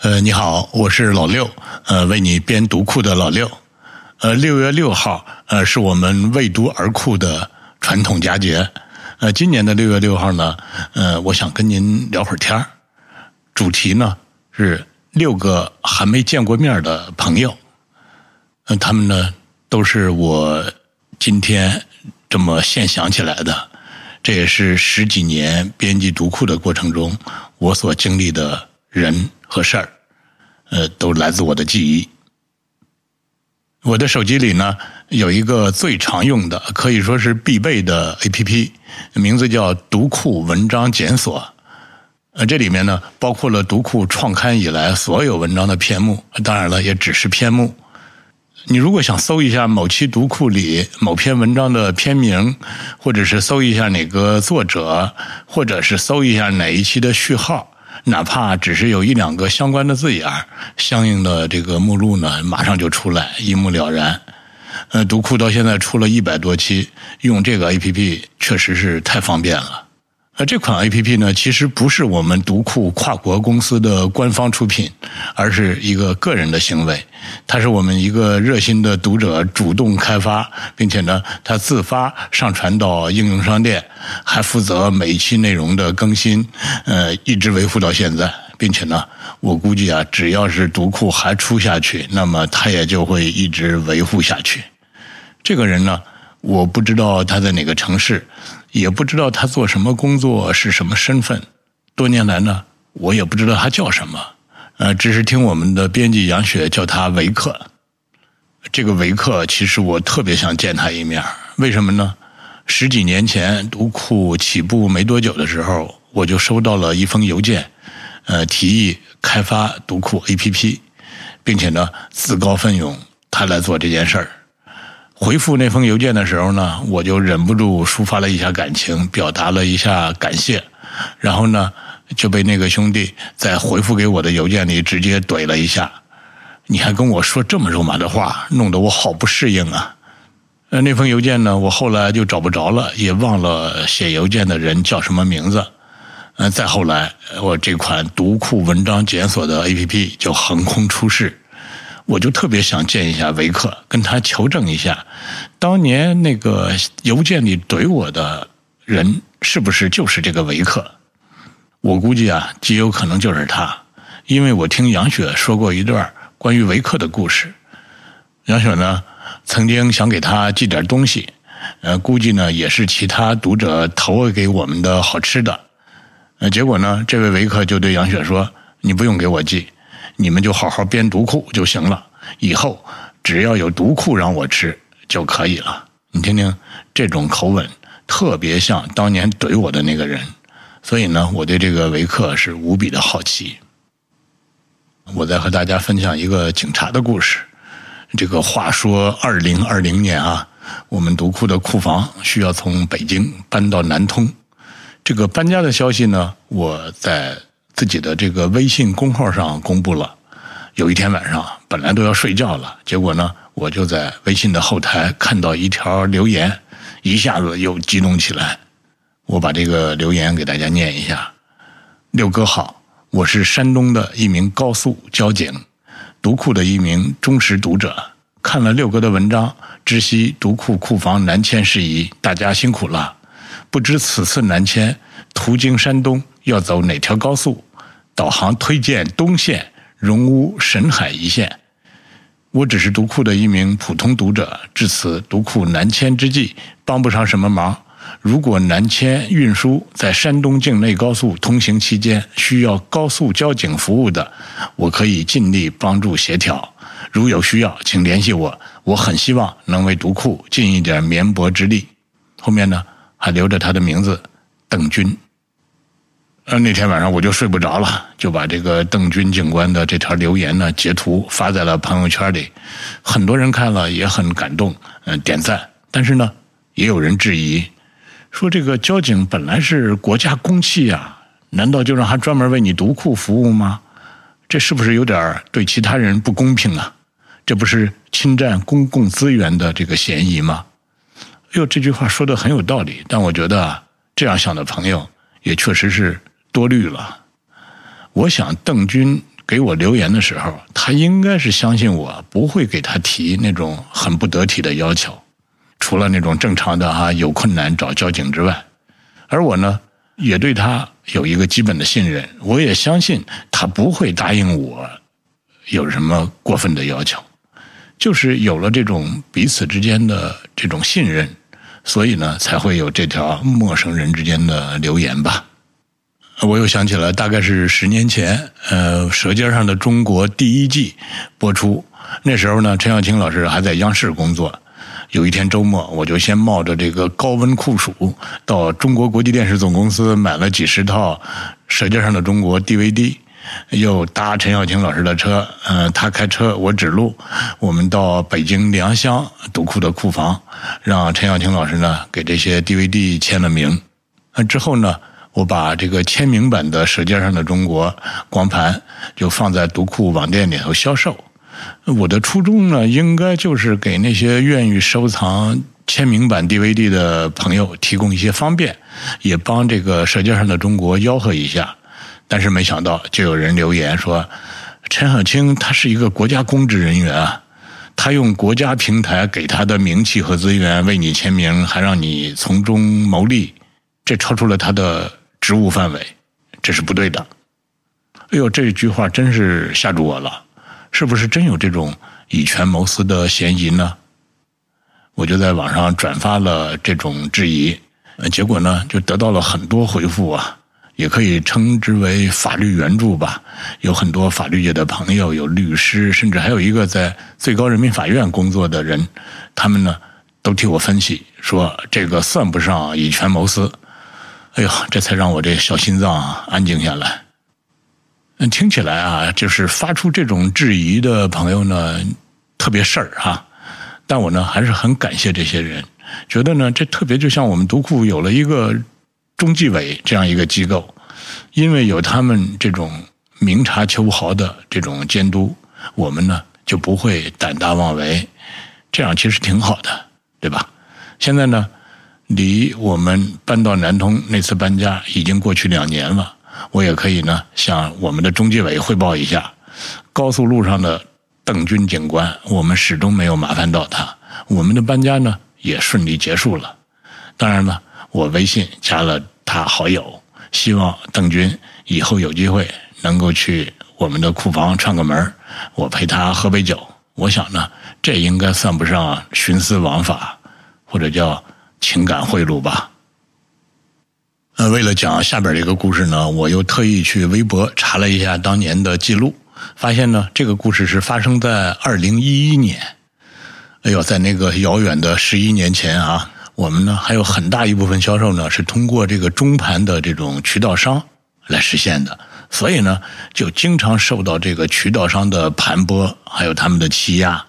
呃，你好，我是老六，呃，为你编读库的老六。呃，六月六号，呃，是我们为读而库的传统佳节。呃，今年的六月六号呢，呃，我想跟您聊会儿天儿。主题呢是六个还没见过面的朋友。呃，他们呢都是我今天这么现想起来的。这也是十几年编辑读库的过程中，我所经历的人。和事儿，呃，都来自我的记忆。我的手机里呢有一个最常用的，可以说是必备的 APP，名字叫“读库文章检索”。呃，这里面呢包括了读库创刊以来所有文章的篇目，当然了，也只是篇目。你如果想搜一下某期读库里某篇文章的篇名，或者是搜一下哪个作者，或者是搜一下哪一期的序号。哪怕只是有一两个相关的字眼儿相应的这个目录呢，马上就出来，一目了然。呃，读库到现在出了一百多期，用这个 A P P 确实是太方便了。呃，这款 A P P 呢，其实不是我们读库跨国公司的官方出品，而是一个个人的行为。它是我们一个热心的读者主动开发，并且呢，他自发上传到应用商店，还负责每一期内容的更新，呃，一直维护到现在。并且呢，我估计啊，只要是读库还出下去，那么他也就会一直维护下去。这个人呢，我不知道他在哪个城市。也不知道他做什么工作，是什么身份。多年来呢，我也不知道他叫什么。呃，只是听我们的编辑杨雪叫他维克。这个维克，其实我特别想见他一面。为什么呢？十几年前读库起步没多久的时候，我就收到了一封邮件，呃，提议开发读库 APP，并且呢，自告奋勇他来做这件事儿。回复那封邮件的时候呢，我就忍不住抒发了一下感情，表达了一下感谢，然后呢就被那个兄弟在回复给我的邮件里直接怼了一下。你还跟我说这么肉麻的话，弄得我好不适应啊！呃，那封邮件呢，我后来就找不着了，也忘了写邮件的人叫什么名字。呃，再后来，我这款读库文章检索的 APP 就横空出世。我就特别想见一下维克，跟他求证一下，当年那个邮件里怼我的人是不是就是这个维克？我估计啊，极有可能就是他，因为我听杨雪说过一段关于维克的故事。杨雪呢，曾经想给他寄点东西，呃，估计呢也是其他读者投给我们的好吃的，呃，结果呢，这位维克就对杨雪说：“你不用给我寄。”你们就好好编毒库就行了，以后只要有毒库让我吃就可以了。你听听这种口吻，特别像当年怼我的那个人。所以呢，我对这个维克是无比的好奇。我再和大家分享一个警察的故事。这个话说，二零二零年啊，我们毒库的库房需要从北京搬到南通。这个搬家的消息呢，我在。自己的这个微信公号上公布了。有一天晚上，本来都要睡觉了，结果呢，我就在微信的后台看到一条留言，一下子又激动起来。我把这个留言给大家念一下：六哥好，我是山东的一名高速交警，读库的一名忠实读者。看了六哥的文章，知悉读库库房南迁事宜，大家辛苦了。不知此次南迁途经山东，要走哪条高速？导航推荐东线荣乌沈海一线。我只是读库的一名普通读者，至此读库南迁之际帮不上什么忙。如果南迁运输在山东境内高速通行期间需要高速交警服务的，我可以尽力帮助协调。如有需要，请联系我。我很希望能为读库尽一点绵薄之力。后面呢，还留着他的名字，邓军。呃，那天晚上我就睡不着了，就把这个邓军警官的这条留言呢截图发在了朋友圈里，很多人看了也很感动，嗯，点赞。但是呢，也有人质疑，说这个交警本来是国家公器啊，难道就让他专门为你读库服务吗？这是不是有点对其他人不公平啊？这不是侵占公共资源的这个嫌疑吗？哎呦，这句话说的很有道理，但我觉得啊，这样想的朋友也确实是。多虑了，我想邓军给我留言的时候，他应该是相信我不会给他提那种很不得体的要求，除了那种正常的哈有困难找交警之外，而我呢也对他有一个基本的信任，我也相信他不会答应我有什么过分的要求，就是有了这种彼此之间的这种信任，所以呢才会有这条陌生人之间的留言吧。我又想起来，大概是十年前，呃，《舌尖上的中国》第一季播出，那时候呢，陈小青老师还在央视工作。有一天周末，我就先冒着这个高温酷暑，到中国国际电视总公司买了几十套《舌尖上的中国》DVD，又搭陈小青老师的车，嗯，他开车，我指路，我们到北京良乡独库的库房，让陈小青老师呢给这些 DVD 签了名。那之后呢？我把这个签名版的《舌尖上的中国》光盘就放在读库网店里头销售。我的初衷呢，应该就是给那些愿意收藏签名版 DVD 的朋友提供一些方便，也帮这个《舌尖上的中国》吆喝一下。但是没想到，就有人留言说：“陈小青他是一个国家公职人员啊，他用国家平台给他的名气和资源为你签名，还让你从中牟利，这超出了他的。”职务范围，这是不对的。哎呦，这句话真是吓住我了，是不是真有这种以权谋私的嫌疑呢？我就在网上转发了这种质疑，结果呢，就得到了很多回复啊，也可以称之为法律援助吧。有很多法律界的朋友，有律师，甚至还有一个在最高人民法院工作的人，他们呢都替我分析说，这个算不上以权谋私。哎呦，这才让我这小心脏啊安静下来。嗯，听起来啊，就是发出这种质疑的朋友呢，特别事儿哈。但我呢，还是很感谢这些人，觉得呢，这特别就像我们读库有了一个中纪委这样一个机构，因为有他们这种明察秋毫的这种监督，我们呢就不会胆大妄为，这样其实挺好的，对吧？现在呢。离我们搬到南通那次搬家已经过去两年了，我也可以呢向我们的中纪委汇报一下，高速路上的邓军警官，我们始终没有麻烦到他，我们的搬家呢也顺利结束了。当然了，我微信加了他好友，希望邓军以后有机会能够去我们的库房串个门我陪他喝杯酒。我想呢，这应该算不上徇私枉法，或者叫。情感贿赂吧。呃，为了讲下边这个故事呢，我又特意去微博查了一下当年的记录，发现呢，这个故事是发生在二零一一年。哎呦，在那个遥远的十一年前啊，我们呢还有很大一部分销售呢是通过这个中盘的这种渠道商来实现的，所以呢，就经常受到这个渠道商的盘剥，还有他们的欺压。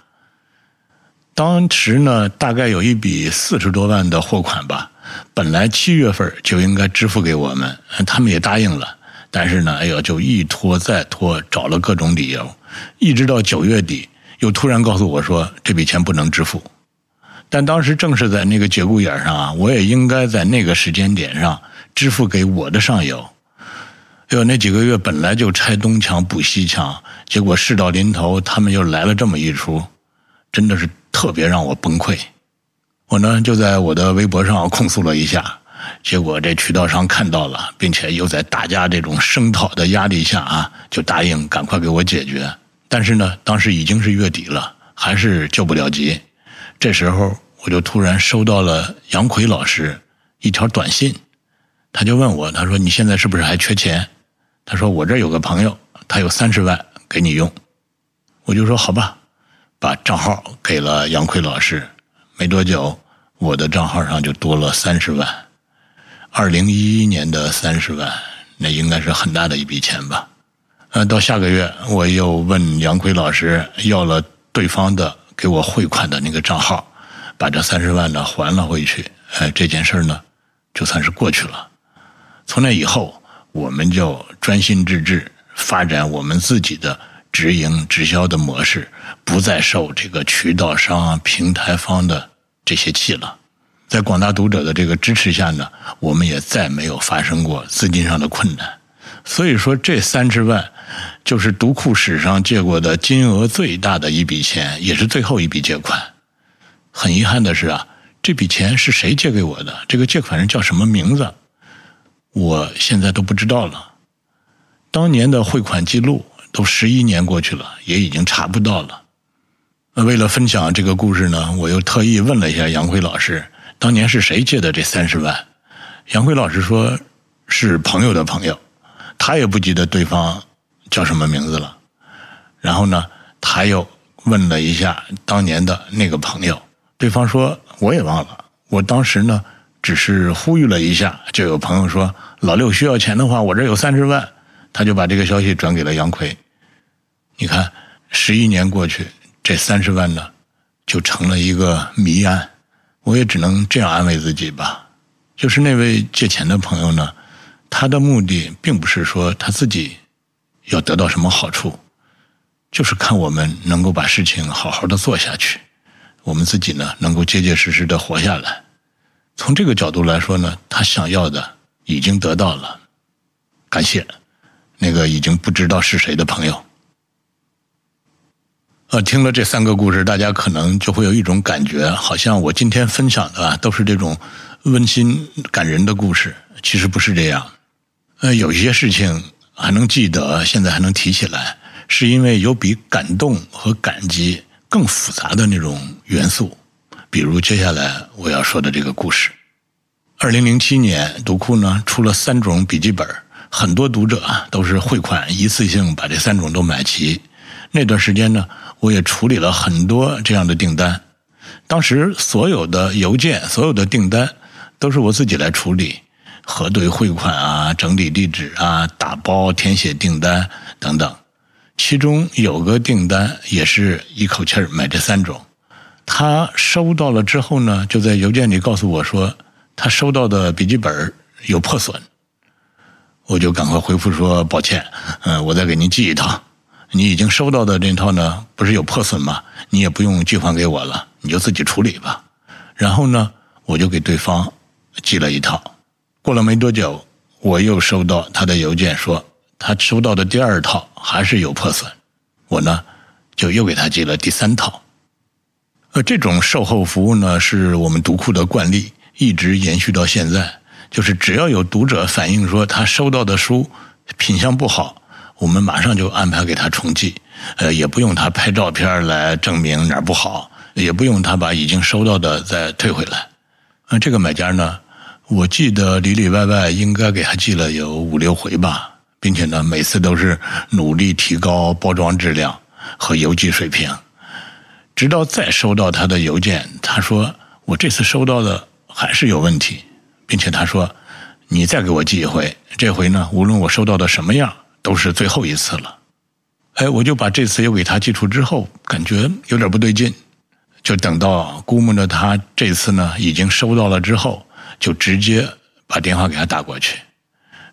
当时呢，大概有一笔四十多万的货款吧，本来七月份就应该支付给我们，他们也答应了，但是呢，哎呦，就一拖再拖，找了各种理由，一直到九月底，又突然告诉我说这笔钱不能支付。但当时正是在那个节骨眼上啊，我也应该在那个时间点上支付给我的上游。哎呦，那几个月本来就拆东墙补西墙，结果事到临头，他们又来了这么一出，真的是。特别让我崩溃，我呢就在我的微博上控诉了一下，结果这渠道商看到了，并且又在大家这种声讨的压力下啊，就答应赶快给我解决。但是呢，当时已经是月底了，还是救不了急。这时候我就突然收到了杨奎老师一条短信，他就问我，他说你现在是不是还缺钱？他说我这有个朋友，他有三十万给你用。我就说好吧。把账号给了杨奎老师，没多久，我的账号上就多了三十万。二零一一年的三十万，那应该是很大的一笔钱吧？呃，到下个月，我又问杨奎老师要了对方的给我汇款的那个账号，把这三十万呢还了回去。哎，这件事呢，就算是过去了。从那以后，我们就专心致志发展我们自己的。直营直销的模式不再受这个渠道商、平台方的这些气了，在广大读者的这个支持下呢，我们也再没有发生过资金上的困难。所以说，这三十万就是读库史上借过的金额最大的一笔钱，也是最后一笔借款。很遗憾的是啊，这笔钱是谁借给我的？这个借款人叫什么名字？我现在都不知道了。当年的汇款记录都十一年过去了，也已经查不到了。那为了分享这个故事呢，我又特意问了一下杨辉老师，当年是谁借的这三十万？杨辉老师说是朋友的朋友，他也不记得对方叫什么名字了。然后呢，他又问了一下当年的那个朋友，对方说我也忘了。我当时呢，只是呼吁了一下，就有朋友说老六需要钱的话，我这有三十万，他就把这个消息转给了杨奎。你看，十一年过去。这三十万呢，就成了一个谜案。我也只能这样安慰自己吧。就是那位借钱的朋友呢，他的目的并不是说他自己要得到什么好处，就是看我们能够把事情好好的做下去，我们自己呢能够结结实实的活下来。从这个角度来说呢，他想要的已经得到了。感谢那个已经不知道是谁的朋友。呃，听了这三个故事，大家可能就会有一种感觉，好像我今天分享的都是这种温馨感人的故事。其实不是这样。呃，有一些事情还能记得，现在还能提起来，是因为有比感动和感激更复杂的那种元素。比如接下来我要说的这个故事。二零零七年，读库呢出了三种笔记本，很多读者啊都是汇款一次性把这三种都买齐。那段时间呢。我也处理了很多这样的订单，当时所有的邮件、所有的订单都是我自己来处理，核对汇款啊、整理地址啊、打包、填写订单等等。其中有个订单也是一口气儿买这三种，他收到了之后呢，就在邮件里告诉我说他收到的笔记本有破损，我就赶快回复说抱歉，嗯，我再给您寄一套。你已经收到的这套呢，不是有破损吗？你也不用寄还给我了，你就自己处理吧。然后呢，我就给对方寄了一套。过了没多久，我又收到他的邮件，说他收到的第二套还是有破损。我呢，就又给他寄了第三套。呃，这种售后服务呢，是我们读库的惯例，一直延续到现在。就是只要有读者反映说他收到的书品相不好。我们马上就安排给他重寄，呃，也不用他拍照片来证明哪儿不好，也不用他把已经收到的再退回来。呃，这个买家呢，我记得里里外外应该给他寄了有五六回吧，并且呢，每次都是努力提高包装质量和邮寄水平，直到再收到他的邮件，他说我这次收到的还是有问题，并且他说你再给我寄一回，这回呢，无论我收到的什么样。都是最后一次了，哎，我就把这次又给他寄出之后，感觉有点不对劲，就等到估摸着他这次呢已经收到了之后，就直接把电话给他打过去。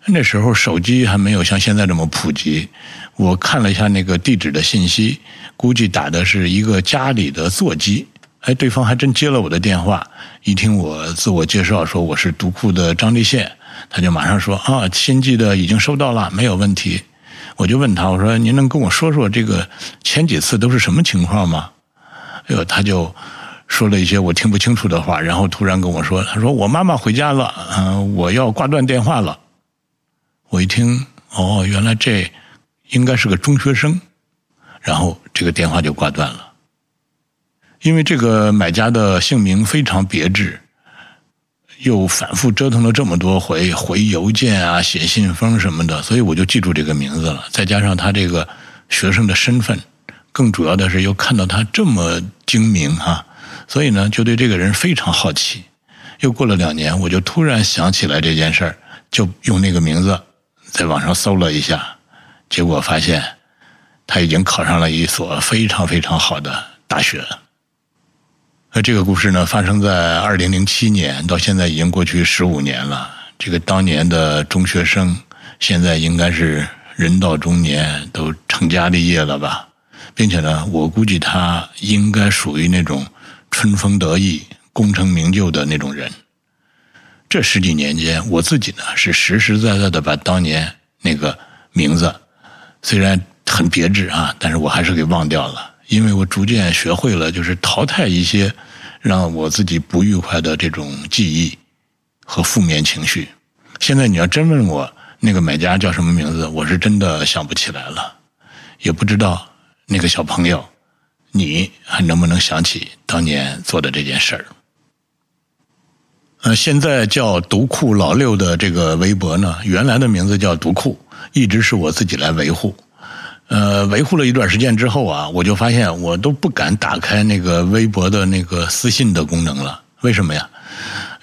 那时候手机还没有像现在这么普及，我看了一下那个地址的信息，估计打的是一个家里的座机。哎，对方还真接了我的电话，一听我自我介绍说我是读库的张立宪。他就马上说啊，新寄的已经收到了，没有问题。我就问他，我说您能跟我说说这个前几次都是什么情况吗？哎呦，他就说了一些我听不清楚的话，然后突然跟我说，他说我妈妈回家了，嗯，我要挂断电话了。我一听，哦，原来这应该是个中学生，然后这个电话就挂断了。因为这个买家的姓名非常别致。又反复折腾了这么多回，回邮件啊，写信封什么的，所以我就记住这个名字了。再加上他这个学生的身份，更主要的是又看到他这么精明哈，所以呢，就对这个人非常好奇。又过了两年，我就突然想起来这件事儿，就用那个名字在网上搜了一下，结果发现他已经考上了一所非常非常好的大学。那这个故事呢，发生在二零零七年，到现在已经过去十五年了。这个当年的中学生，现在应该是人到中年，都成家立业了吧？并且呢，我估计他应该属于那种春风得意、功成名就的那种人。这十几年间，我自己呢是实实在在的把当年那个名字虽然很别致啊，但是我还是给忘掉了，因为我逐渐学会了，就是淘汰一些让我自己不愉快的这种记忆和负面情绪。现在你要真问我那个买家叫什么名字，我是真的想不起来了，也不知道那个小朋友，你还能不能想起当年做的这件事儿？呃，现在叫独库老六的这个微博呢，原来的名字叫独库，一直是我自己来维护。呃，维护了一段时间之后啊，我就发现我都不敢打开那个微博的那个私信的功能了。为什么呀？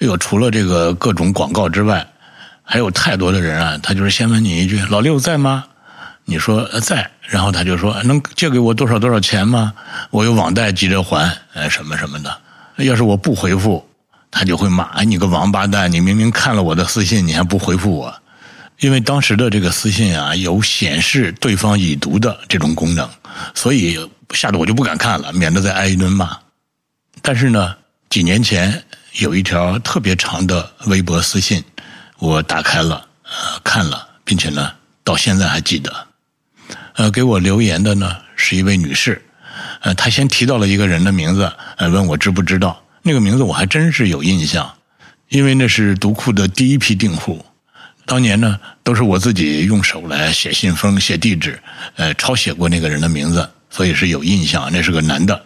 哎呦，除了这个各种广告之外。还有太多的人啊，他就是先问你一句：“老六在吗？”你说在，然后他就说：“能借给我多少多少钱吗？我有网贷急着还，呃，什么什么的。”要是我不回复，他就会骂：“哎，你个王八蛋！你明明看了我的私信，你还不回复我？”因为当时的这个私信啊，有显示对方已读的这种功能，所以吓得我就不敢看了，免得再挨一顿骂。但是呢，几年前有一条特别长的微博私信。我打开了，呃，看了，并且呢，到现在还记得。呃，给我留言的呢是一位女士，呃，她先提到了一个人的名字，呃，问我知不知道那个名字，我还真是有印象，因为那是读库的第一批订户，当年呢都是我自己用手来写信封、写地址，呃，抄写过那个人的名字，所以是有印象，那是个男的。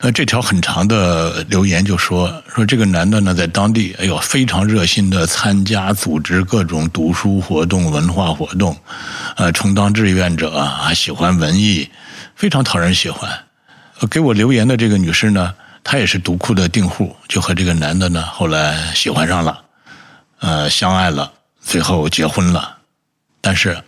那这条很长的留言就说说这个男的呢，在当地哎呦非常热心的参加组织各种读书活动、文化活动，呃，充当志愿者啊，还喜欢文艺，非常讨人喜欢。给我留言的这个女士呢，她也是读库的订户，就和这个男的呢后来喜欢上了，呃，相爱了，最后结婚了。但是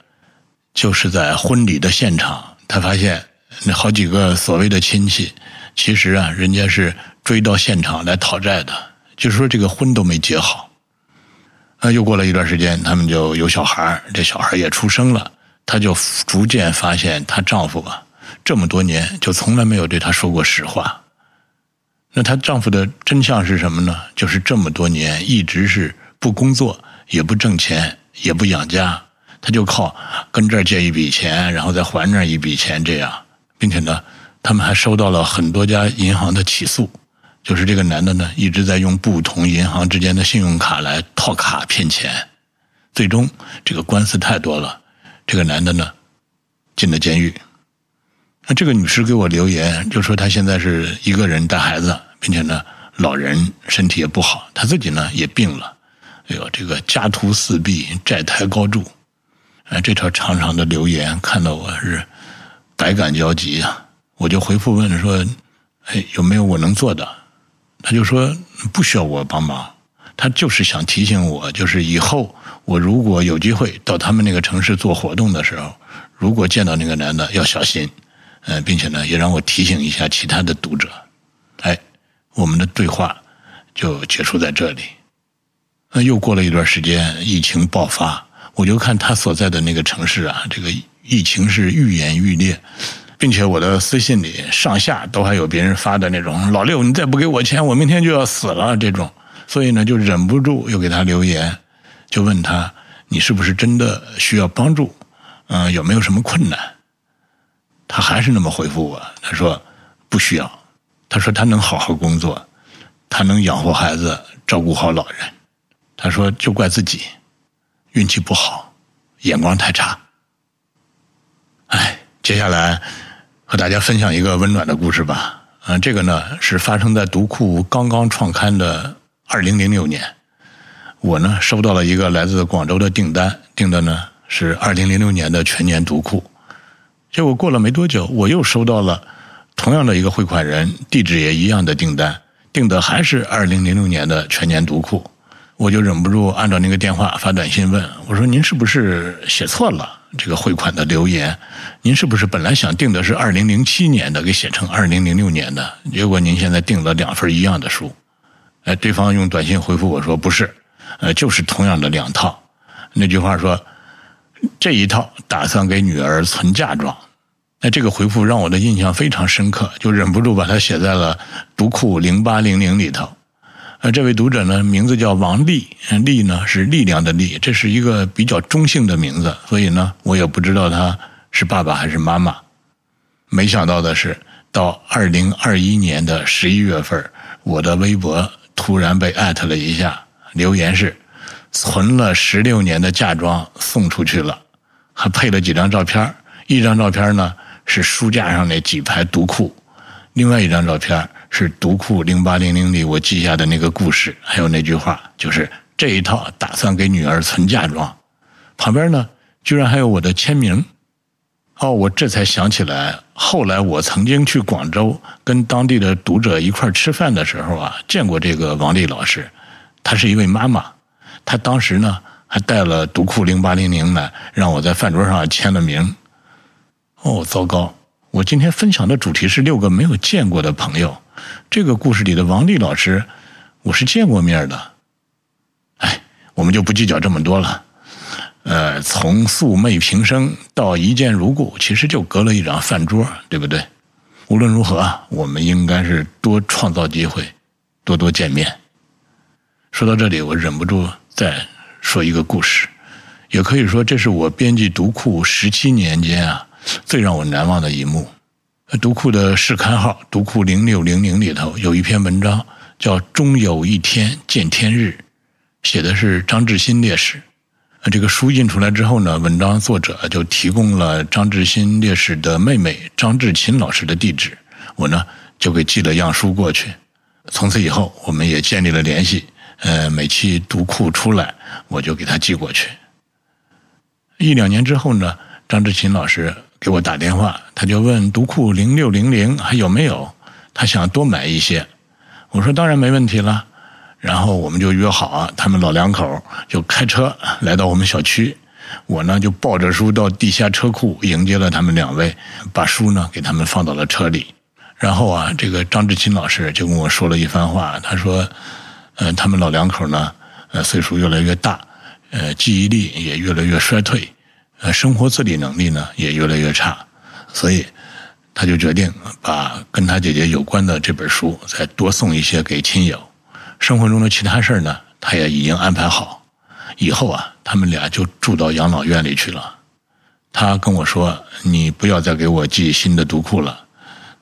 就是在婚礼的现场，她发现那好几个所谓的亲戚。其实啊，人家是追到现场来讨债的，就是说这个婚都没结好。啊，又过了一段时间，他们就有小孩这小孩也出生了，她就逐渐发现她丈夫啊，这么多年就从来没有对她说过实话。那她丈夫的真相是什么呢？就是这么多年一直是不工作，也不挣钱，也不养家，他就靠跟这儿借一笔钱，然后再还那儿一笔钱这样，并且呢。他们还收到了很多家银行的起诉，就是这个男的呢一直在用不同银行之间的信用卡来套卡骗钱，最终这个官司太多了，这个男的呢进了监狱。那这个女士给我留言就说，她现在是一个人带孩子，并且呢老人身体也不好，她自己呢也病了，哎呦，这个家徒四壁，债台高筑。哎，这条长长的留言看到我是百感交集啊。我就回复问说：“哎，有没有我能做的？”他就说：“不需要我帮忙。”他就是想提醒我，就是以后我如果有机会到他们那个城市做活动的时候，如果见到那个男的要小心。嗯，并且呢，也让我提醒一下其他的读者。哎，我们的对话就结束在这里。那又过了一段时间，疫情爆发，我就看他所在的那个城市啊，这个疫情是愈演愈烈。并且我的私信里上下都还有别人发的那种老六，你再不给我钱，我明天就要死了这种。所以呢，就忍不住又给他留言，就问他你是不是真的需要帮助？嗯，有没有什么困难？他还是那么回复我，他说不需要。他说他能好好工作，他能养活孩子，照顾好老人。他说就怪自己运气不好，眼光太差。哎，接下来。和大家分享一个温暖的故事吧。嗯，这个呢是发生在读库刚刚创刊的二零零六年。我呢收到了一个来自广州的订单，订的呢是二零零六年的全年读库。结果过了没多久，我又收到了同样的一个汇款人，地址也一样的订单，订的还是二零零六年的全年读库。我就忍不住按照那个电话发短信问我说：“您是不是写错了？”这个汇款的留言，您是不是本来想订的是二零零七年的，给写成二零零六年的？结果您现在订了两份一样的书，哎，对方用短信回复我说不是，呃，就是同样的两套。那句话说，这一套打算给女儿存嫁妆。那这个回复让我的印象非常深刻，就忍不住把它写在了读库零八零零里头。呃，这位读者呢，名字叫王丽，丽呢是力量的力，这是一个比较中性的名字，所以呢，我也不知道他是爸爸还是妈妈。没想到的是，到二零二一年的十一月份，我的微博突然被艾特了一下，留言是：“存了十六年的嫁妆送出去了，还配了几张照片。一张照片呢是书架上那几排读库，另外一张照片是读库零八零零里我记下的那个故事，还有那句话，就是这一套打算给女儿存嫁妆。旁边呢，居然还有我的签名。”哦，我这才想起来，后来我曾经去广州跟当地的读者一块吃饭的时候啊，见过这个王丽老师，她是一位妈妈，她当时呢还带了读库零八零零来，让我在饭桌上签了名。哦，糟糕！我今天分享的主题是六个没有见过的朋友，这个故事里的王丽老师，我是见过面的。哎，我们就不计较这么多了。呃，从素昧平生到一见如故，其实就隔了一张饭桌，对不对？无论如何，我们应该是多创造机会，多多见面。说到这里，我忍不住再说一个故事，也可以说这是我编辑读库十七年间啊最让我难忘的一幕。读库的试刊号“读库零六零零”里头有一篇文章叫《终有一天见天日》，写的是张志新烈士。这个书印出来之后呢，文章作者就提供了张志新烈士的妹妹张志琴老师的地址，我呢就给寄了样书过去。从此以后，我们也建立了联系。呃，每期读库出来，我就给他寄过去。一两年之后呢，张志琴老师给我打电话，他就问读库零六零零还有没有，他想多买一些。我说当然没问题了。然后我们就约好啊，他们老两口就开车来到我们小区，我呢就抱着书到地下车库迎接了他们两位，把书呢给他们放到了车里。然后啊，这个张志清老师就跟我说了一番话，他说：“呃，他们老两口呢，呃，岁数越来越大，呃，记忆力也越来越衰退，呃，生活自理能力呢也越来越差，所以他就决定把跟他姐姐有关的这本书再多送一些给亲友。”生活中的其他事呢，他也已经安排好。以后啊，他们俩就住到养老院里去了。他跟我说：“你不要再给我寄新的读库了。”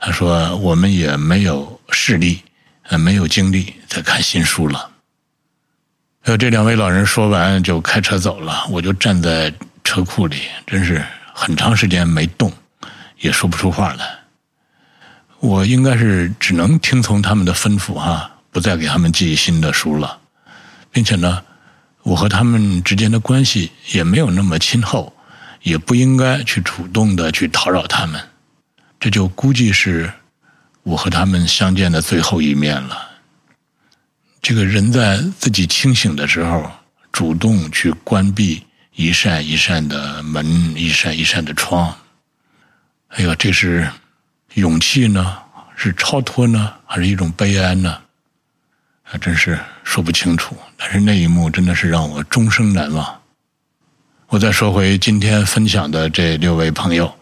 他说：“我们也没有势力，呃，没有精力再看新书了。”呃，这两位老人说完就开车走了，我就站在车库里，真是很长时间没动，也说不出话来。我应该是只能听从他们的吩咐哈。不再给他们寄新的书了，并且呢，我和他们之间的关系也没有那么亲厚，也不应该去主动的去讨扰他们。这就估计是我和他们相见的最后一面了。这个人在自己清醒的时候，主动去关闭一扇一扇的门，一扇一扇的窗。哎呀，这是勇气呢，是超脱呢，还是一种悲哀呢？还真是说不清楚，但是那一幕真的是让我终生难忘。我再说回今天分享的这六位朋友，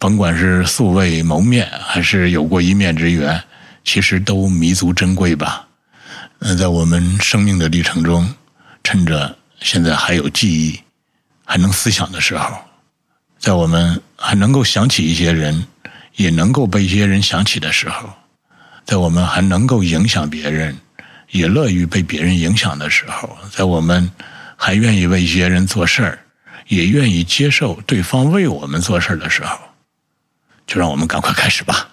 甭管是素未谋面，还是有过一面之缘，其实都弥足珍贵吧。嗯，在我们生命的历程中，趁着现在还有记忆、还能思想的时候，在我们还能够想起一些人，也能够被一些人想起的时候，在我们还能够影响别人。也乐于被别人影响的时候，在我们还愿意为一些人做事儿，也愿意接受对方为我们做事儿的时候，就让我们赶快开始吧。